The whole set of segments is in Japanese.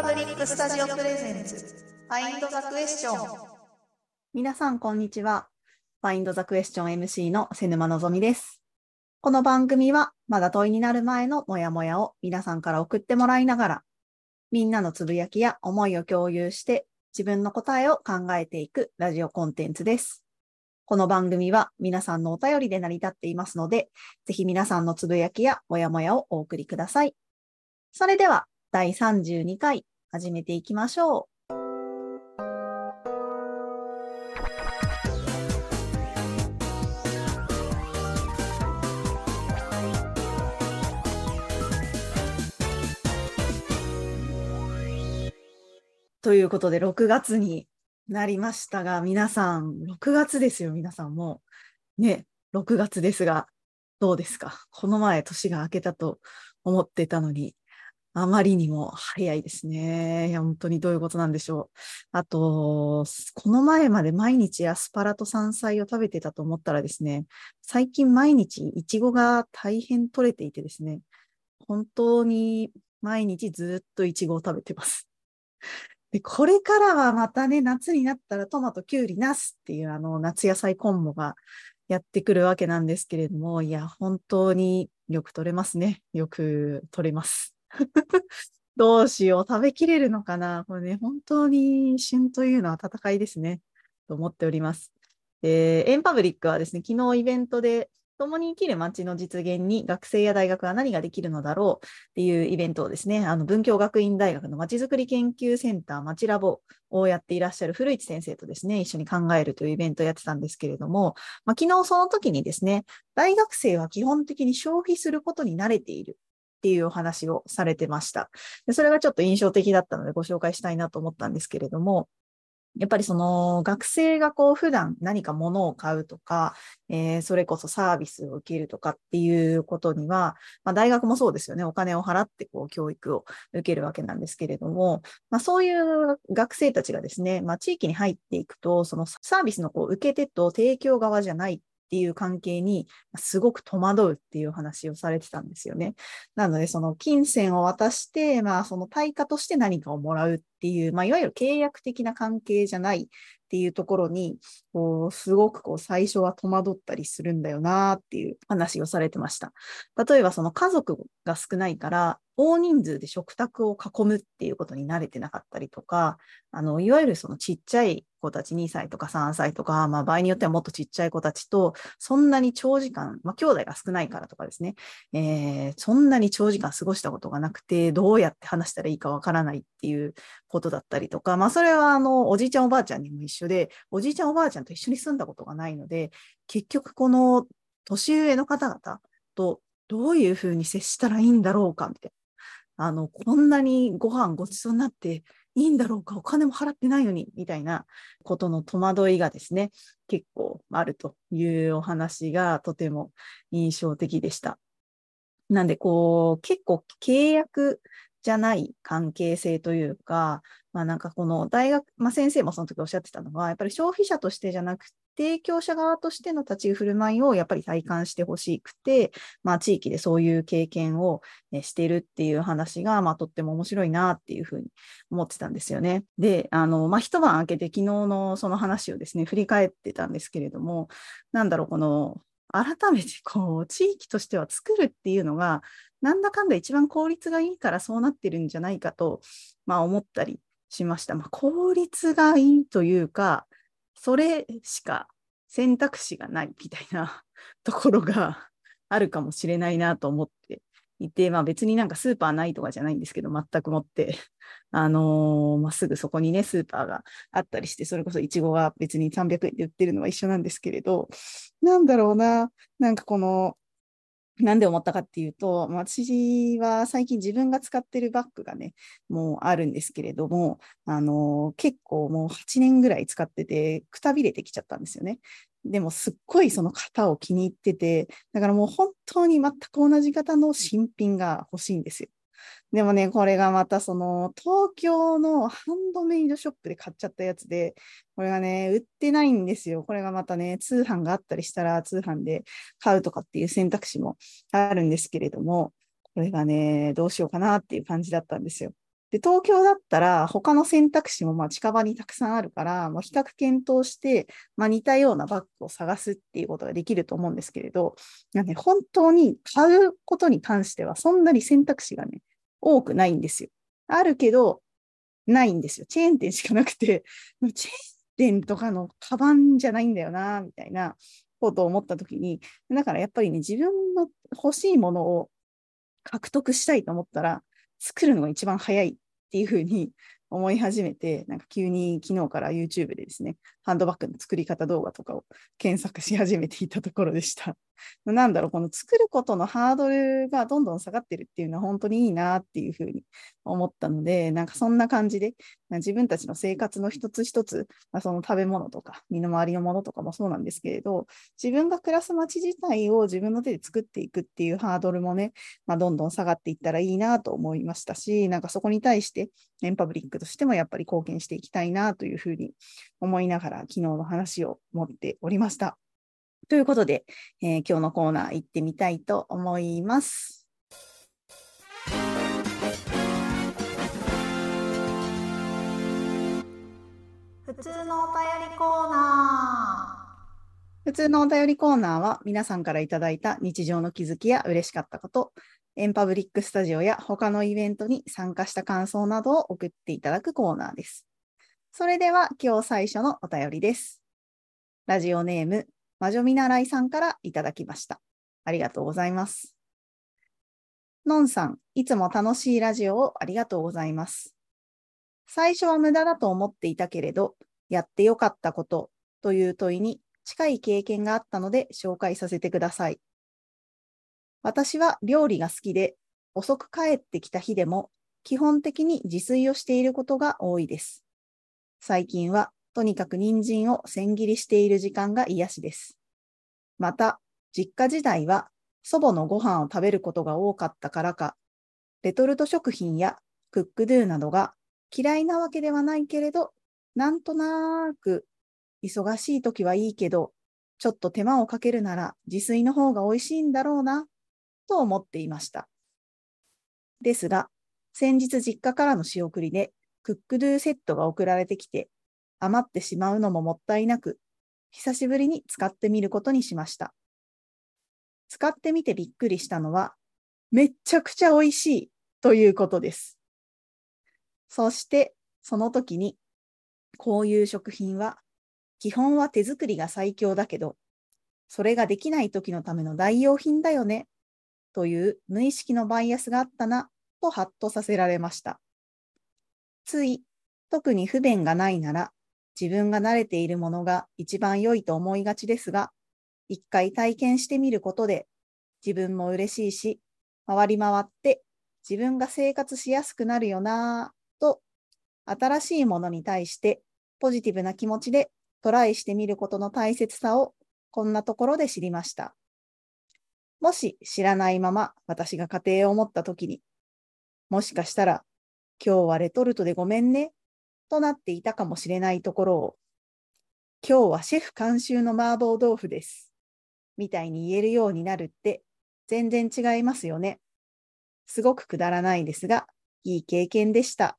パブリックスタジオプレゼンツ、ファインドザクエスチョン。皆さん、こんにちは。ファインドザクエスチョン MC の瀬沼のぞみです。この番組は、まだ問いになる前のモヤモヤを皆さんから送ってもらいながら、みんなのつぶやきや思いを共有して、自分の答えを考えていくラジオコンテンツです。この番組は皆さんのお便りで成り立っていますので、ぜひ皆さんのつぶやきやモヤモヤをお送りください。それでは、第32回始めていきましょう。ということで、6月になりましたが、皆さん、6月ですよ、皆さんもう。ね、6月ですが、どうですか？この前、年が明けたと思ってたのに、あまりにも早いですね。いや、本当にどういうことなんでしょう。あと、この前まで毎日アスパラと山菜を食べてたと思ったらですね、最近毎日イチゴが大変取れていてですね、本当に毎日ずっとイチゴを食べてます。で、これからはまたね、夏になったらトマト、キュウリ、ナスっていうあの夏野菜コンボがやってくるわけなんですけれども、いや、本当によく取れますね。よく取れます。どうしよう、食べきれるのかな？これね、本当に旬というのは戦いですね。と思っております。えー、エンパブリックはですね、昨日イベントで、共に生きる街の実現に学生や大学は何ができるのだろう？っていうイベントをですね、あの文京学院大学のまちづくり研究センターまちラボをやっていらっしゃる古市先生とですね、一緒に考えるというイベントをやってたんですけれども、まあ、昨日その時にですね、大学生は基本的に消費することに慣れている。っていうお話をされてましたで。それがちょっと印象的だったのでご紹介したいなと思ったんですけれども、やっぱりその学生がこう普段何か物を買うとか、えー、それこそサービスを受けるとかっていうことには、まあ、大学もそうですよね。お金を払ってこう教育を受けるわけなんですけれども、まあ、そういう学生たちがですね、まあ、地域に入っていくと、そのサービスのこう受け手と提供側じゃないっていう関係にすごく戸惑うっていう話をされてたんですよね。なので、その金銭を渡して、まあ、その対価として何かをもらうっていう、まあ、いわゆる契約的な関係じゃないっていうところに、こう、すごくこう、最初は戸惑ったりするんだよなっていう話をされてました。例えば、その家族が少ないから、大人数で食卓を囲むっていうことに慣れてなかったりとか、あの、いわゆるそのちっちゃい子たち2歳とか3歳とか、まあ場合によってはもっとちっちゃい子たちと、そんなに長時間、まあ兄弟が少ないからとかですね、えー、そんなに長時間過ごしたことがなくて、どうやって話したらいいかわからないっていうことだったりとか、まあそれはあの、おじいちゃんおばあちゃんにも一緒で、おじいちゃんおばあちゃんと一緒に住んだことがないので、結局この年上の方々とどういうふうに接したらいいんだろうか、みたいな。あの、こんなにご飯ごちそうになっていいんだろうか、お金も払ってないのに、みたいなことの戸惑いがですね、結構あるというお話がとても印象的でした。なんで、こう、結構契約じゃない関係性というか、まあなんかこの大学、まあ先生もその時おっしゃってたのは、やっぱり消費者としてじゃなくて、提供者側としての立ち振る舞いをやっぱり体感してほしくて、まあ地域でそういう経験をしてるっていう話が、まあとっても面白いなっていうふうに思ってたんですよね。で、あの、まあ一晩明けて昨日のその話をですね、振り返ってたんですけれども、なんだろう、この改めてこう地域としては作るっていうのがなんだかんだ一番効率がいいからそうなってるんじゃないかと、まあ、思ったりしました。まあ、効率がいいというかそれしか選択肢がないみたいなところがあるかもしれないなと思っていて、まあ、別になんかスーパーないとかじゃないんですけど全くもって、あのー、まあ、すぐそこにねスーパーがあったりしてそれこそいちごが別に300円で売ってるのは一緒なんですけれどなんだろうななんかこのなんで思ったかっていうと、私は最近自分が使ってるバッグがね、もうあるんですけれども、あの、結構もう8年ぐらい使ってて、くたびれてきちゃったんですよね。でもすっごいその型を気に入ってて、だからもう本当に全く同じ型の新品が欲しいんですよ。でもね、これがまたその東京のハンドメイドショップで買っちゃったやつで、これがね、売ってないんですよ。これがまたね、通販があったりしたら通販で買うとかっていう選択肢もあるんですけれども、これがね、どうしようかなっていう感じだったんですよ。で、東京だったら他の選択肢もまあ近場にたくさんあるから、まあ、比較検討して、まあ、似たようなバッグを探すっていうことができると思うんですけれど、ね、本当に買うことに関してはそんなに選択肢がね、多くないんですよ。あるけど、ないんですよ。チェーン店しかなくて、チェーン店とかのカバンじゃないんだよな、みたいなことを思ったときに、だからやっぱりね、自分の欲しいものを獲得したいと思ったら、作るのが一番早いっていうふうに 思い始めて、なんか急に昨日から YouTube でですね、ハンドバッグの作り方動画とかを検索し始めていたところでした。なんだろう、この作ることのハードルがどんどん下がってるっていうのは本当にいいなっていうふうに思ったので、なんかそんな感じで、自分たちの生活の一つ一つ、まあ、その食べ物とか身の回りのものとかもそうなんですけれど、自分が暮らす街自体を自分の手で作っていくっていうハードルもね、まあ、どんどん下がっていったらいいなと思いましたし、なんかそこに対してエンパブリックとしてもやっぱり貢献していきたいなというふうに思いながら昨日の話を持っておりました。ということで、えー、今日のコーナー行ってみたいと思います。普通のお便りコーナ普通のお便りコーナーは皆さんからいただいた日常の気づきや嬉しかったこと、エンパブリックスタジオや他のイベントに参加した感想などを送っていただくコーナーです。それでは今日最初のお便りです。ラジオネーム、魔女見習いさんからいただきました。ありがとうございます。のんさん、いつも楽しいラジオをありがとうございます。最初は無駄だと思っていたけれど、やってよかったことという問いに近い経験があったので紹介させてください。私は料理が好きで、遅く帰ってきた日でも基本的に自炊をしていることが多いです。最近はとにかく人参を千切りしている時間が癒しです。また、実家時代は祖母のご飯を食べることが多かったからか、レトルト食品やクックドゥなどが嫌いなわけではないけれど、なんとなく忙しい時はいいけど、ちょっと手間をかけるなら自炊の方が美味しいんだろうな、と思っていました。ですが、先日実家からの仕送りでクックドゥセットが送られてきて、余ってしまうのももったいなく、久しぶりに使ってみることにしました。使ってみてびっくりしたのは、めっちゃくちゃ美味しいということです。そして、その時に、こういう食品は、基本は手作りが最強だけど、それができない時のための代用品だよね、という無意識のバイアスがあったな、とハッとさせられました。つい、特に不便がないなら、自分が慣れているものが一番良いと思いがちですが、一回体験してみることで、自分も嬉しいし、回り回って自分が生活しやすくなるよなぁと、新しいものに対してポジティブな気持ちでトライしてみることの大切さをこんなところで知りました。もし知らないまま私が家庭を持った時に、もしかしたら今日はレトルトでごめんねとなっていたかもしれないところを、今日はシェフ監修の麻婆豆腐です。みたいに言えるようになるって全然違いますよね。すごくくだらないですが、いい経験でした。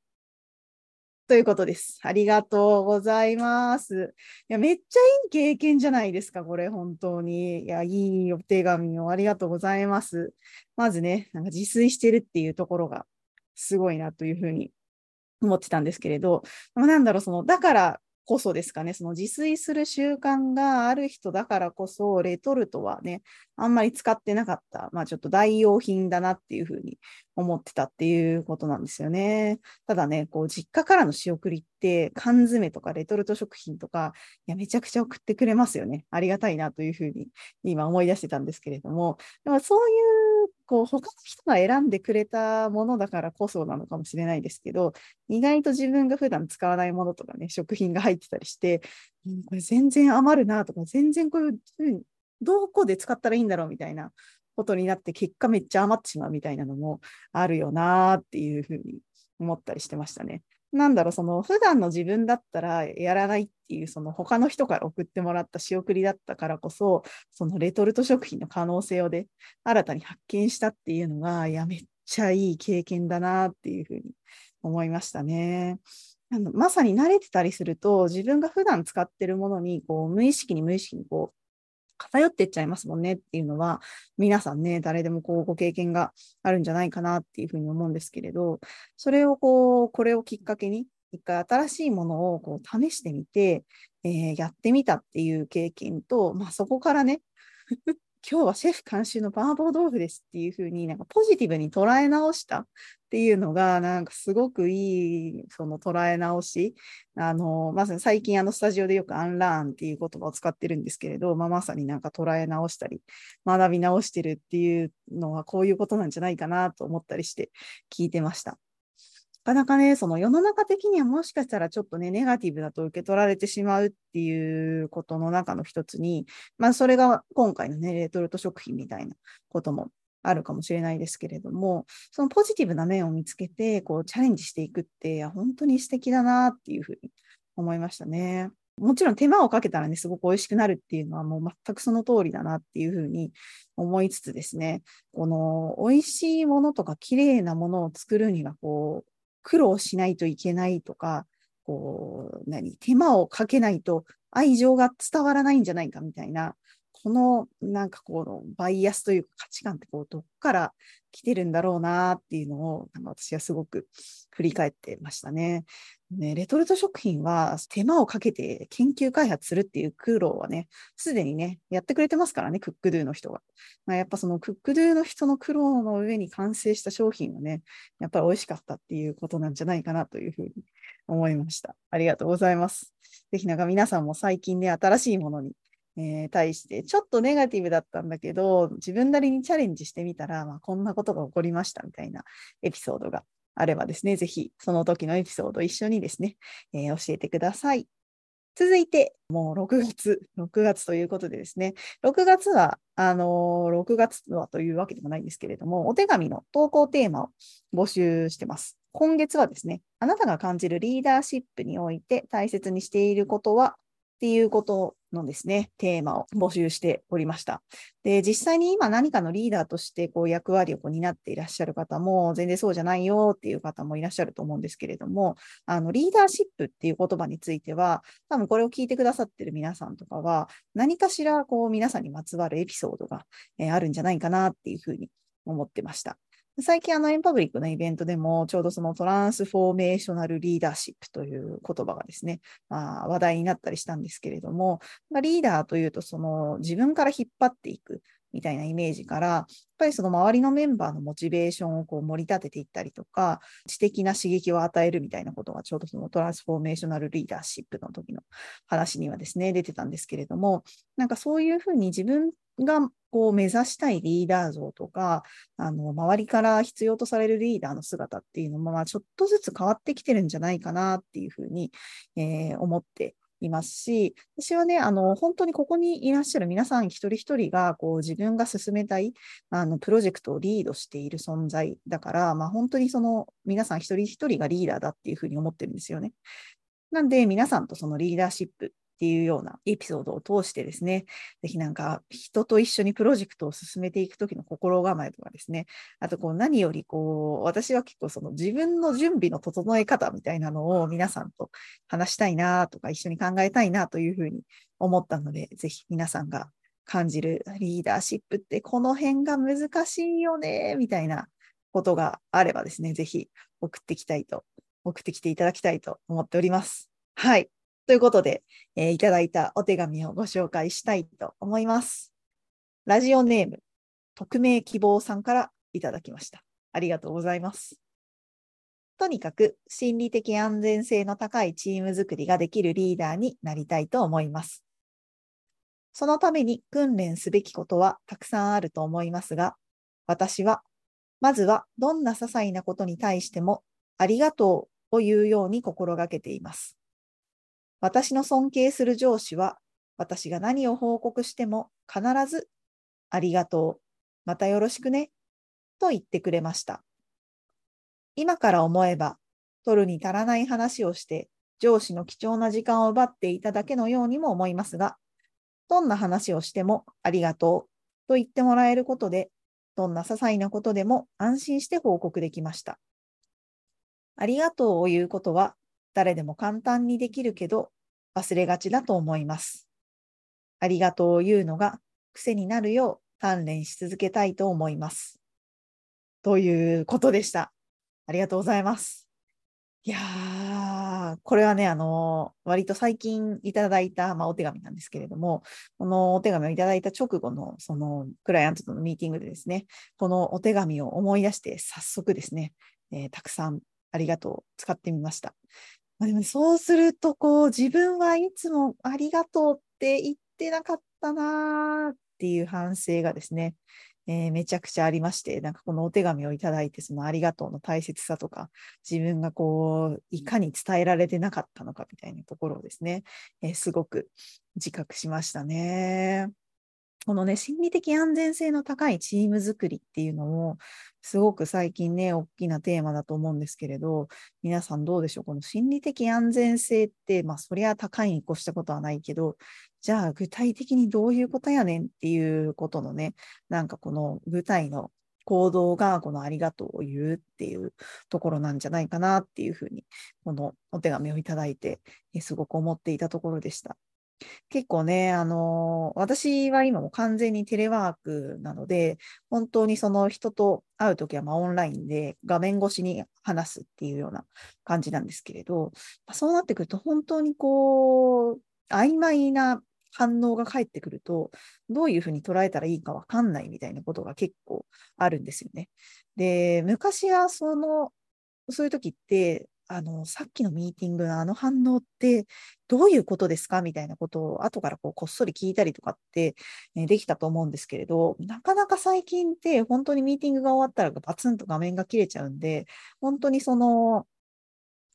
ということです。ありがとうございます。いや、めっちゃいい経験じゃないですか、これ、本当に。いや、いいお手紙をありがとうございます。まずね、なんか自炊してるっていうところがすごいなというふうに思ってたんですけれど、なんだろう、その、だからこそですかね、その自炊する習慣がある人だからこそ、レトルトはね、あんまり使ってなかった、まあちょっと代用品だなっていうふうに思ってたっていうことなんですよね。ただね、こう、実家からの仕送りって、缶詰とかレトルト食品とか、いや、めちゃくちゃ送ってくれますよね。ありがたいなというふうに今思い出してたんですけれども、でもそういうこう他の人が選んでくれたものだからこそなのかもしれないですけど、意外と自分が普段使わないものとかね、食品が入ってたりして、これ全然余るなとか、全然こうい、うん、どこで使ったらいいんだろうみたいなことになって、結果めっちゃ余ってしまうみたいなのもあるよなっていうふうに思ったりしてましたね。なんだろう、その普段の自分だったらやらないっていう、その他の人から送ってもらった仕送りだったからこそ、そのレトルト食品の可能性をで、新たに発見したっていうのが、いや、めっちゃいい経験だなっていうふうに思いましたね。あのまさに慣れてたりすると、自分が普段使ってるものに、こう、無意識に無意識にこう、偏ってっちゃいますもんねっていうのは、皆さんね、誰でもこうご経験があるんじゃないかなっていうふうに思うんですけれど、それをこう、これをきっかけに、一回新しいものをこう試してみて、えー、やってみたっていう経験と、まあ、そこからね今日はシェフ監修のバーボー豆腐ですっていうふうになんかポジティブに捉え直したっていうのがなんかすごくいいその捉え直しあのまさに最近あのスタジオでよくアンラーンっていう言葉を使ってるんですけれど、まあ、まさになんか捉え直したり学び直してるっていうのはこういうことなんじゃないかなと思ったりして聞いてました。かなかね、その世の中的にはもしかしたらちょっとね、ネガティブだと受け取られてしまうっていうことの中の一つに、まあそれが今回のね、レトルト食品みたいなこともあるかもしれないですけれども、そのポジティブな面を見つけて、こうチャレンジしていくって、いや本当に素敵だなっていうふうに思いましたね。もちろん手間をかけたらね、すごく美味しくなるっていうのはもう全くその通りだなっていうふうに思いつつですね、この美味しいものとか綺麗なものを作るには、こう、苦労しないといけないとか、こう、何、手間をかけないと愛情が伝わらないんじゃないかみたいな、このなんかこのバイアスというか価値観ってこうどこから来てるんだろうなっていうのを私はすごく振り返ってましたね。ねレトルト食品は手間をかけて研究開発するっていう苦労はね、すでにね、やってくれてますからね、クックドゥの人が。まあ、やっぱそのクックドゥの人の苦労の上に完成した商品はね、やっぱり美味しかったっていうことなんじゃないかなというふうに思いました。ありがとうございます。ぜひなんか皆さんも最近ね、新しいものにえー、対して、ちょっとネガティブだったんだけど、自分なりにチャレンジしてみたら、まあ、こんなことが起こりましたみたいなエピソードがあればですね、ぜひその時のエピソード一緒にですね、えー、教えてください。続いて、もう6月、6月ということでですね、6月は、あのー、6月はというわけでもないんですけれども、お手紙の投稿テーマを募集してます。今月はですね、あなたが感じるリーダーシップにおいて大切にしていることはっていうことのですね、テーマを募集しておりました。で、実際に今何かのリーダーとしてこう役割を担っていらっしゃる方も、全然そうじゃないよっていう方もいらっしゃると思うんですけれども、あの、リーダーシップっていう言葉については、多分これを聞いてくださってる皆さんとかは、何かしらこう皆さんにまつわるエピソードが、え、あるんじゃないかなっていうふうに思ってました。最近あのエンパブリックのイベントでもちょうどそのトランスフォーメーショナルリーダーシップという言葉がですね、まあ、話題になったりしたんですけれども、まあ、リーダーというとその自分から引っ張っていくみたいなイメージから、やっぱりその周りのメンバーのモチベーションをこう盛り立てていったりとか、知的な刺激を与えるみたいなことがちょうどそのトランスフォーメーショナルリーダーシップの時の話にはですね、出てたんですけれども、なんかそういうふうに自分がこう目指したいリーダー像とか、あの、周りから必要とされるリーダーの姿っていうのも、まあ、ちょっとずつ変わってきてるんじゃないかなっていうふうに、えー、思っていますし、私はね、あの、本当にここにいらっしゃる皆さん一人一人が、こう、自分が進めたい、あの、プロジェクトをリードしている存在だから、まあ、本当にその、皆さん一人一人がリーダーだっていうふうに思ってるんですよね。なんで、皆さんとそのリーダーシップっていうようなエピソードを通してですね、ぜひなんか人と一緒にプロジェクトを進めていくときの心構えとかですね、あとこう何よりこう、私は結構その自分の準備の整え方みたいなのを皆さんと話したいなとか一緒に考えたいなというふうに思ったので、ぜひ皆さんが感じるリーダーシップってこの辺が難しいよね、みたいなことがあればですね、ぜひ送ってきたいと、送ってきていただきたいと思っております。はい。ということで、えー、いただいたお手紙をご紹介したいと思います。ラジオネーム、匿名希望さんからいただきました。ありがとうございます。とにかく心理的安全性の高いチームづくりができるリーダーになりたいと思います。そのために訓練すべきことはたくさんあると思いますが、私は、まずはどんな些細なことに対してもありがとうを言うように心がけています。私の尊敬する上司は、私が何を報告しても必ず、ありがとう、またよろしくね、と言ってくれました。今から思えば、取るに足らない話をして、上司の貴重な時間を奪っていただけのようにも思いますが、どんな話をしてもありがとうと言ってもらえることで、どんな些細なことでも安心して報告できました。ありがとうを言うことは誰でも簡単にできるけど忘れがちだと思います。ありがとうを言うのが癖になるよう鍛錬し続けたいと思います。ということでした。ありがとうございます。いやー、これはね、あの、割と最近いただいた、まあ、お手紙なんですけれども、このお手紙をいただいた直後の、その、クライアントとのミーティングでですね、このお手紙を思い出して、早速ですね、えーたくさんありがとう使ってみました。まあ、でもそうすると、こう、自分はいつもありがとうって言ってなかったなーっていう反省がですね、えーめちゃくちゃありまして、なんかこのお手紙をいただいて、そのありがとうの大切さとか、自分がこう、いかに伝えられてなかったのかみたいなところをですね、えーすごく自覚しましたね。このね、心理的安全性の高いチーム作りっていうのも、すごく最近ね、大きなテーマだと思うんですけれど、皆さんどうでしょう？この心理的安全性って、まあ、そりゃ高いに越したことはないけど、じゃあ具体的にどういうことやねんっていうことのね、なんかこの具体の行動がこのありがとうを言うっていうところなんじゃないかなっていうふうに、このお手紙をいただいて、すごく思っていたところでした。結構ね、あの私は今も完全にテレワークなので、本当にその人と会うときはまあオンラインで画面越しに話すっていうような感じなんですけれど、まあそうなってくると本当にこう、曖昧な反応が返ってくると、どういうふうに捉えたらいいかわかんないみたいなことが結構あるんですよね。で、昔はその、そういう時って、あの、さっきのミーティングのあの反応ってどういうことですか？みたいなことを後からこうこっそり聞いたりとかって、えできたと思うんですけれど、なかなか最近って本当にミーティングが終わったらバツンと画面が切れちゃうんで、本当にその、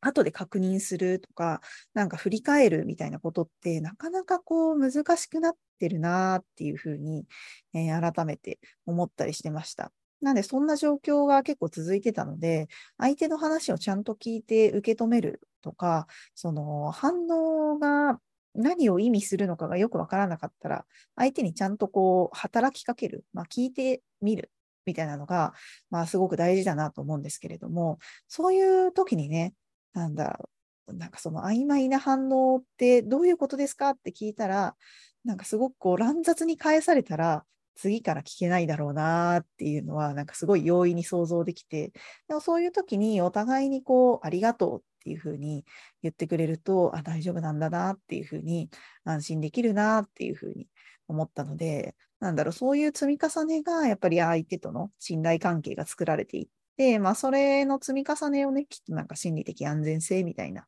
後で確認するとか、なんか振り返るみたいなことって、なかなかこう難しくなってるなっていうふうに、えー改めて思ったりしてました。なんで、そんな状況が結構続いてたので、相手の話をちゃんと聞いて受け止めるとか、その反応が何を意味するのかがよくわからなかったら、相手にちゃんとこう働きかける、まあ、聞いてみるみたいなのが、まあ、すごく大事だなと思うんですけれども、そういう時にね、なんだろう、なんかその曖昧な反応ってどういうことですかって聞いたら、なんかすごくこう乱雑に返されたら、次から聞けないだろうなっていうのは、なんかすごい容易に想像できて、でもそういう時にお互いにこう、ありがとうっていうふうに言ってくれると、あ、大丈夫なんだなっていうふうに安心できるなっていうふうに思ったので、なんだろう、そういう積み重ねがやっぱり相手との信頼関係が作られていって、まあそれの積み重ねをね、きっとなんか心理的安全性みたいな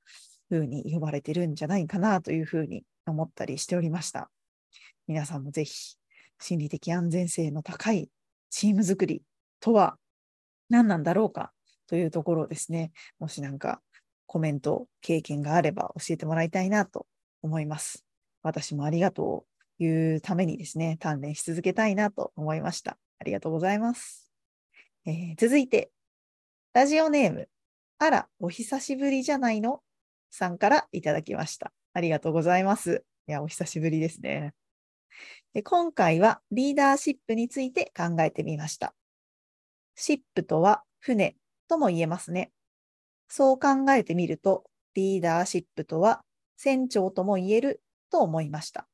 風に呼ばれてるんじゃないかなというふうに思ったりしておりました。皆さんもぜひ心理的安全性の高いチーム作りとは何なんだろうかというところですね、もしなんかコメント、経験があれば教えてもらいたいなと思います。私もありがとう言うためにですね、鍛錬し続けたいなと思いました。ありがとうございます。えー続いて、ラジオネーム、あら、お久しぶりじゃないの？さんからいただきました。ありがとうございます。いや、お久しぶりですね。今回はリーダーシップについて考えてみました。シップとは船とも言えますね。そう考えてみると、リーダーシップとは船長とも言えると思いました。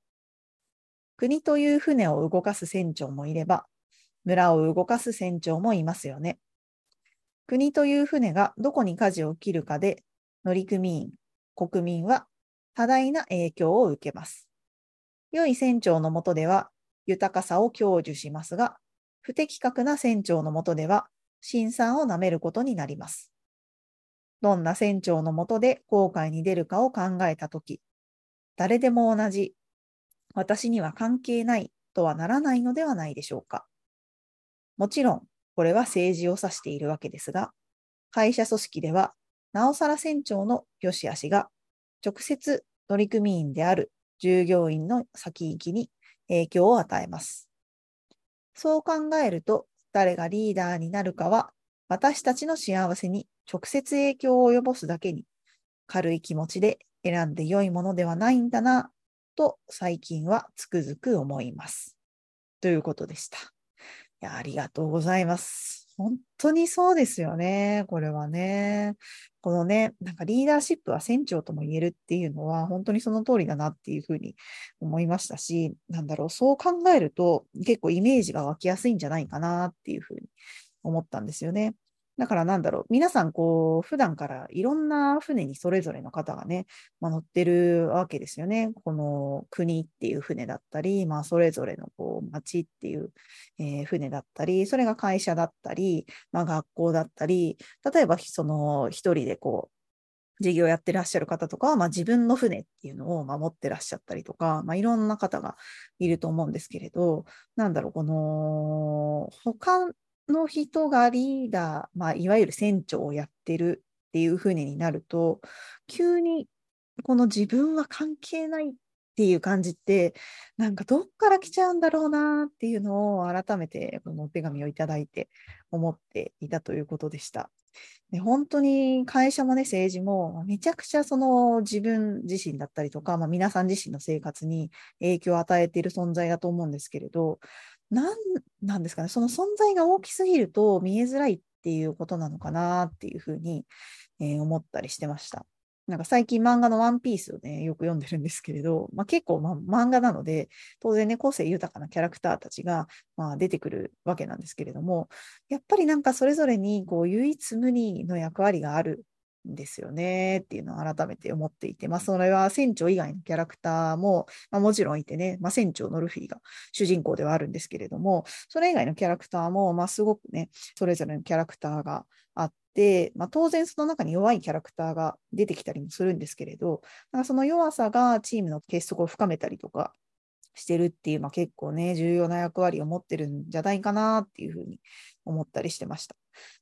国という船を動かす船長もいれば、村を動かす船長もいますよね。国という船がどこに舵を切るかで、乗組員、国民は多大な影響を受けます。良い船長のもとでは豊かさを享受しますが、不適格な船長のもとでは辛酸をなめることになります。どんな船長のもとで航海に出るかを考えたとき、誰でも同じ、私には関係ないとはならないのではないでしょうか。もちろん、これは政治を指しているわけですが、会社組織では、なおさら船長の良し悪しが、直接乗組員である従業員の先行きに影響を与えます。そう考えると、誰がリーダーになるかは、私たちの幸せに直接影響を及ぼすだけに、軽い気持ちで選んで良いものではないんだな、と最近はつくづく思います。ということでした。いやありがとうございます。本当にそうですよね。これはね。このね、なんかリーダーシップは船長とも言えるっていうのは、本当にその通りだなっていうふうに思いましたし、なんだろう、そう考えると結構イメージが湧きやすいんじゃないかなっていうふうに思ったんですよね。だからなんだろう、皆さんこう、普段からいろんな船にそれぞれの方がね、まあ、乗ってるわけですよね。この国っていう船だったり、まあ、それぞれのこう町っていう、えー、船だったり、それが会社だったり、まあ、学校だったり、例えばその一人でこう、事業やってらっしゃる方とかは、まあ、自分の船っていうのを守ってらっしゃったりとか、まあ、いろんな方がいると思うんですけれど、なんだろう、この他の人がリーダー、まあ、いわゆる船長をやってるっていう船になると、急にこの自分は関係ないっていう感じって、なんかどっから来ちゃうんだろうなっていうのを改めてこのお手紙をいただいて思っていたということでした。で本当に会社もね、政治もめちゃくちゃその自分自身だったりとか、まあ、皆さん自身の生活に影響を与えている存在だと思うんですけれど、なんなんですかね、その存在が大きすぎると見えづらいっていうことなのかなっていうふうに、えー、思ったりしてました。なんか最近漫画のワンピースをね、よく読んでるんですけれど、まあ、結構、まあ、漫画なので、当然ね、個性豊かなキャラクターたちが、まあ、出てくるわけなんですけれども、やっぱりなんかそれぞれにこう唯一無二の役割があるですよねっていうのを改めて思っていて、まあ、それは船長以外のキャラクターも、まあ、もちろんいてね、まあ、船長のルフィが主人公ではあるんですけれども、それ以外のキャラクターも、まあ、すごくね、それぞれのキャラクターがあって、まあ、当然その中に弱いキャラクターが出てきたりもするんですけれど、なんかその弱さがチームの結束を深めたりとか、してるっていう、まあ、結構ね、重要な役割を持ってるんじゃないかなっていうふうに思ったりしてました。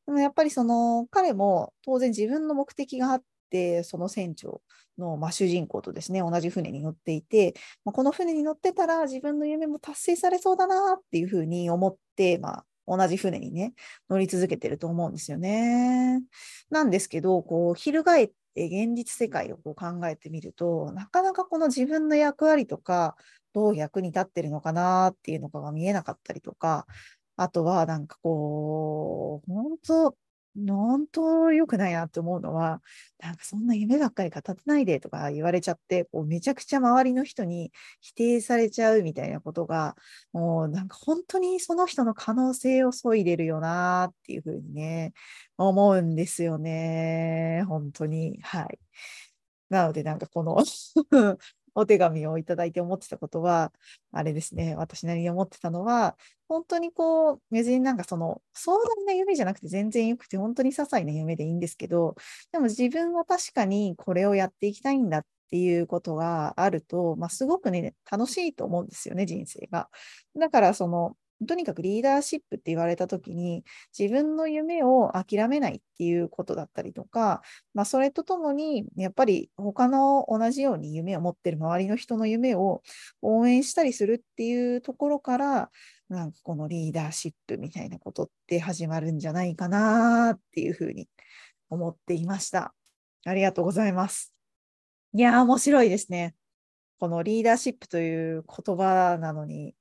でもやっぱりその彼も当然自分の目的があって、その船長の、まあ、主人公とですね、同じ船に乗っていて、まあ、この船に乗ってたら自分の夢も達成されそうだなっていうふうに思って、まあ、同じ船にね、乗り続けてると思うんですよね。なんですけど、こう、翻って現実世界をこう考えてみると、なかなかこの自分の役割とか、どう役に立ってるのかなっていうのが見えなかったりとか、あとはなんかこう、本当、本当良くないなって思うのは、なんかそんな夢ばっかり語ってないでとか言われちゃって、こうめちゃくちゃ周りの人に否定されちゃうみたいなことが、もうなんか本当にその人の可能性を削いでるよなっていうふうにね、思うんですよね。本当に。はい。なのでなんかこの お手紙をいただいて思ってたことは、あれですね、私なりに思ってたのは、本当にこう、別になんかその壮大な夢じゃなくて全然よくて、本当に些細な夢でいいんですけど、でも自分は確かにこれをやっていきたいんだっていうことがあると、まあ、すごくね、楽しいと思うんですよね、人生が。だからその、とにかくリーダーシップって言われた時に自分の夢を諦めないっていうことだったりとか、まあ、それとともにやっぱり他の同じように夢を持ってる周りの人の夢を応援したりするっていうところからなんかこのリーダーシップみたいなことって始まるんじゃないかなっていうふうに思っていました。ありがとうございます。いやー面白いですね。このリーダーシップという言葉なのに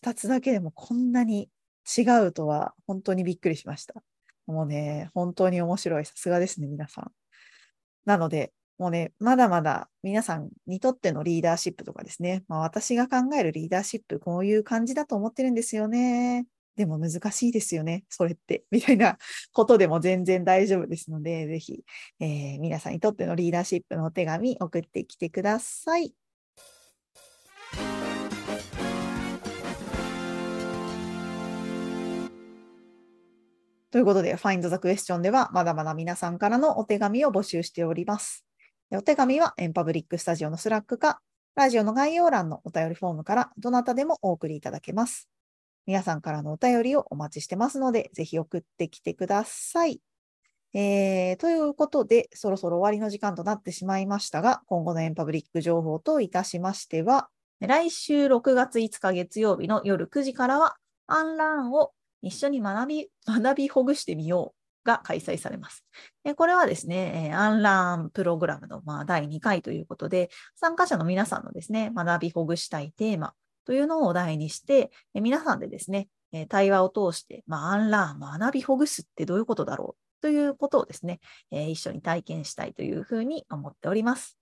2つだけでもこんなに違うとは本当にびっくりしました。もうね、本当に面白い。さすがですね、皆さん。なので、もうね、まだまだ皆さんにとってのリーダーシップとかですね、まあ、私が考えるリーダーシップ、こういう感じだと思ってるんですよね。でも難しいですよね、それって、みたいなことでも全然大丈夫ですので、ぜひ、えー、皆さんにとってのリーダーシップのお手紙送ってきてください。ということで、Find the Question では、まだまだ皆さんからのお手紙を募集しております。お手紙は、 empublic Studio の Slack か、ラジオの概要欄のお便りフォームからどなたでもお送りいただけます。皆さんからのお便りをお待ちしてますので、ぜひ送ってきてください。えー、ということで、そろそろ終わりの時間となってしまいましたが、今後のエンパブリック情報といたしましては、来週6月5日月曜日の夜9時からは、アンラーンを一緒に学び、学びほぐしてみようが開催されます。これはですね、アンラーンプログラムのまあ第2回ということで、参加者の皆さんのですね、学びほぐしたいテーマというのをお題にして、皆さんでですね、対話を通して、まあ、アンラーン、学びほぐすってどういうことだろうということをですね、え一緒に体験したいというふうに思っております。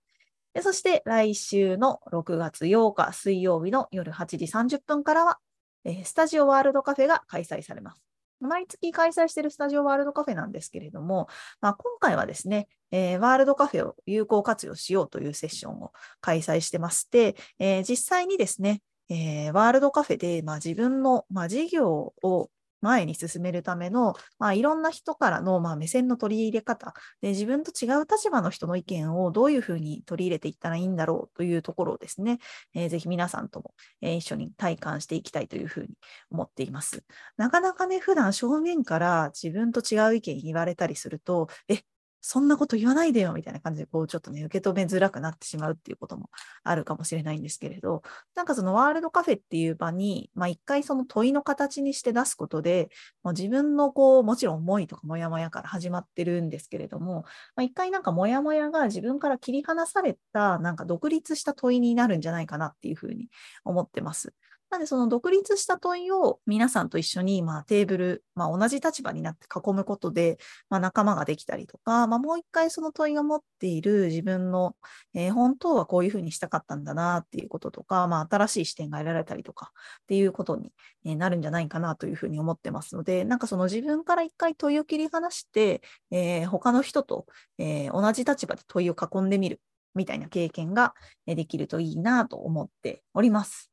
そして来週の6月8日水曜日の夜8時30分からは、えスタジオワールドカフェが開催されます。毎月開催しているスタジオワールドカフェなんですけれども、まあ、今回はですね、えー、ワールドカフェを有効活用しようというセッションを開催してまして、えー、実際にですね、えー、ワールドカフェで、まあ、自分の、まあ、事業を前に進めるための、まあ、いろんな人からの、まあ、目線の取り入れ方で、自分と違う立場の人の意見をどういうふうに取り入れていったらいいんだろうというところをですね、えー、ぜひ皆さんとも、えー、一緒に体感していきたいというふうに思っています。なかなかね、普段正面から自分と違う意見言われたりすると、え、そんなこと言わないでよみたいな感じで、こうちょっとね、受け止めづらくなってしまうっていうこともあるかもしれないんですけれど、なんかそのワールドカフェっていう場に、まあ一回その問いの形にして出すことで、もう自分のこう、もちろん思いとかモヤモヤから始まってるんですけれども、まあ一回なんかモヤモヤが自分から切り離された、なんか独立した問いになるんじゃないかなっていうふうに思ってます。なので、その独立した問いを皆さんと一緒に、まあ、テーブル、まあ、同じ立場になって囲むことで、まあ、仲間ができたりとか、まあ、もう一回その問いが持っている自分の、えー、本当はこういうふうにしたかったんだなっていうこととか、まあ、新しい視点が得られたりとかっていうことになるんじゃないかなというふうに思ってますので、なんかその自分から一回問いを切り離して、えー、他の人と、えー、同じ立場で問いを囲んでみるみたいな経験ができるといいなと思っております。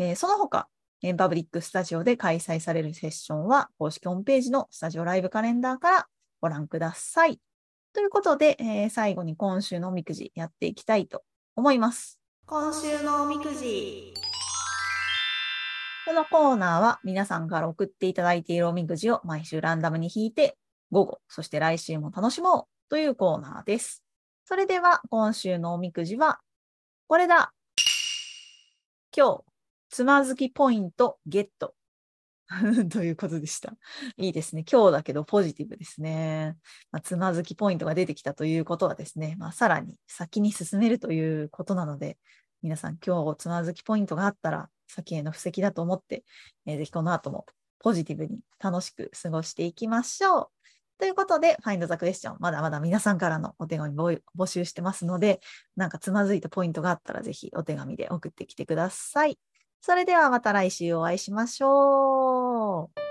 えー、その他、えパブリックスタジオで開催されるセッションは、公式ホームページのスタジオライブカレンダーからご覧ください。ということで、えー、最後に今週のおみくじやっていきたいと思います。今週のおみくじ。このコーナーは皆さんから送っていただいているおみくじを毎週ランダムに引いて、午後、そして来週も楽しもうというコーナーです。それでは今週のおみくじはこれだ。今日つまずきポイントゲット。ということでした。いいですね。今日だけどポジティブですね。まあ、つまずきポイントが出てきたということはですね、まあ、さらに先に進めるということなので、皆さん今日つまずきポイントがあったら先への布石だと思って、えー、ぜひこの後もポジティブに楽しく過ごしていきましょう。ということで、Find the Question まだまだ皆さんからのお手紙を募集してますので、なんかつまずいたポイントがあったらぜひお手紙で送ってきてください。それではまた来週お会いしましょう。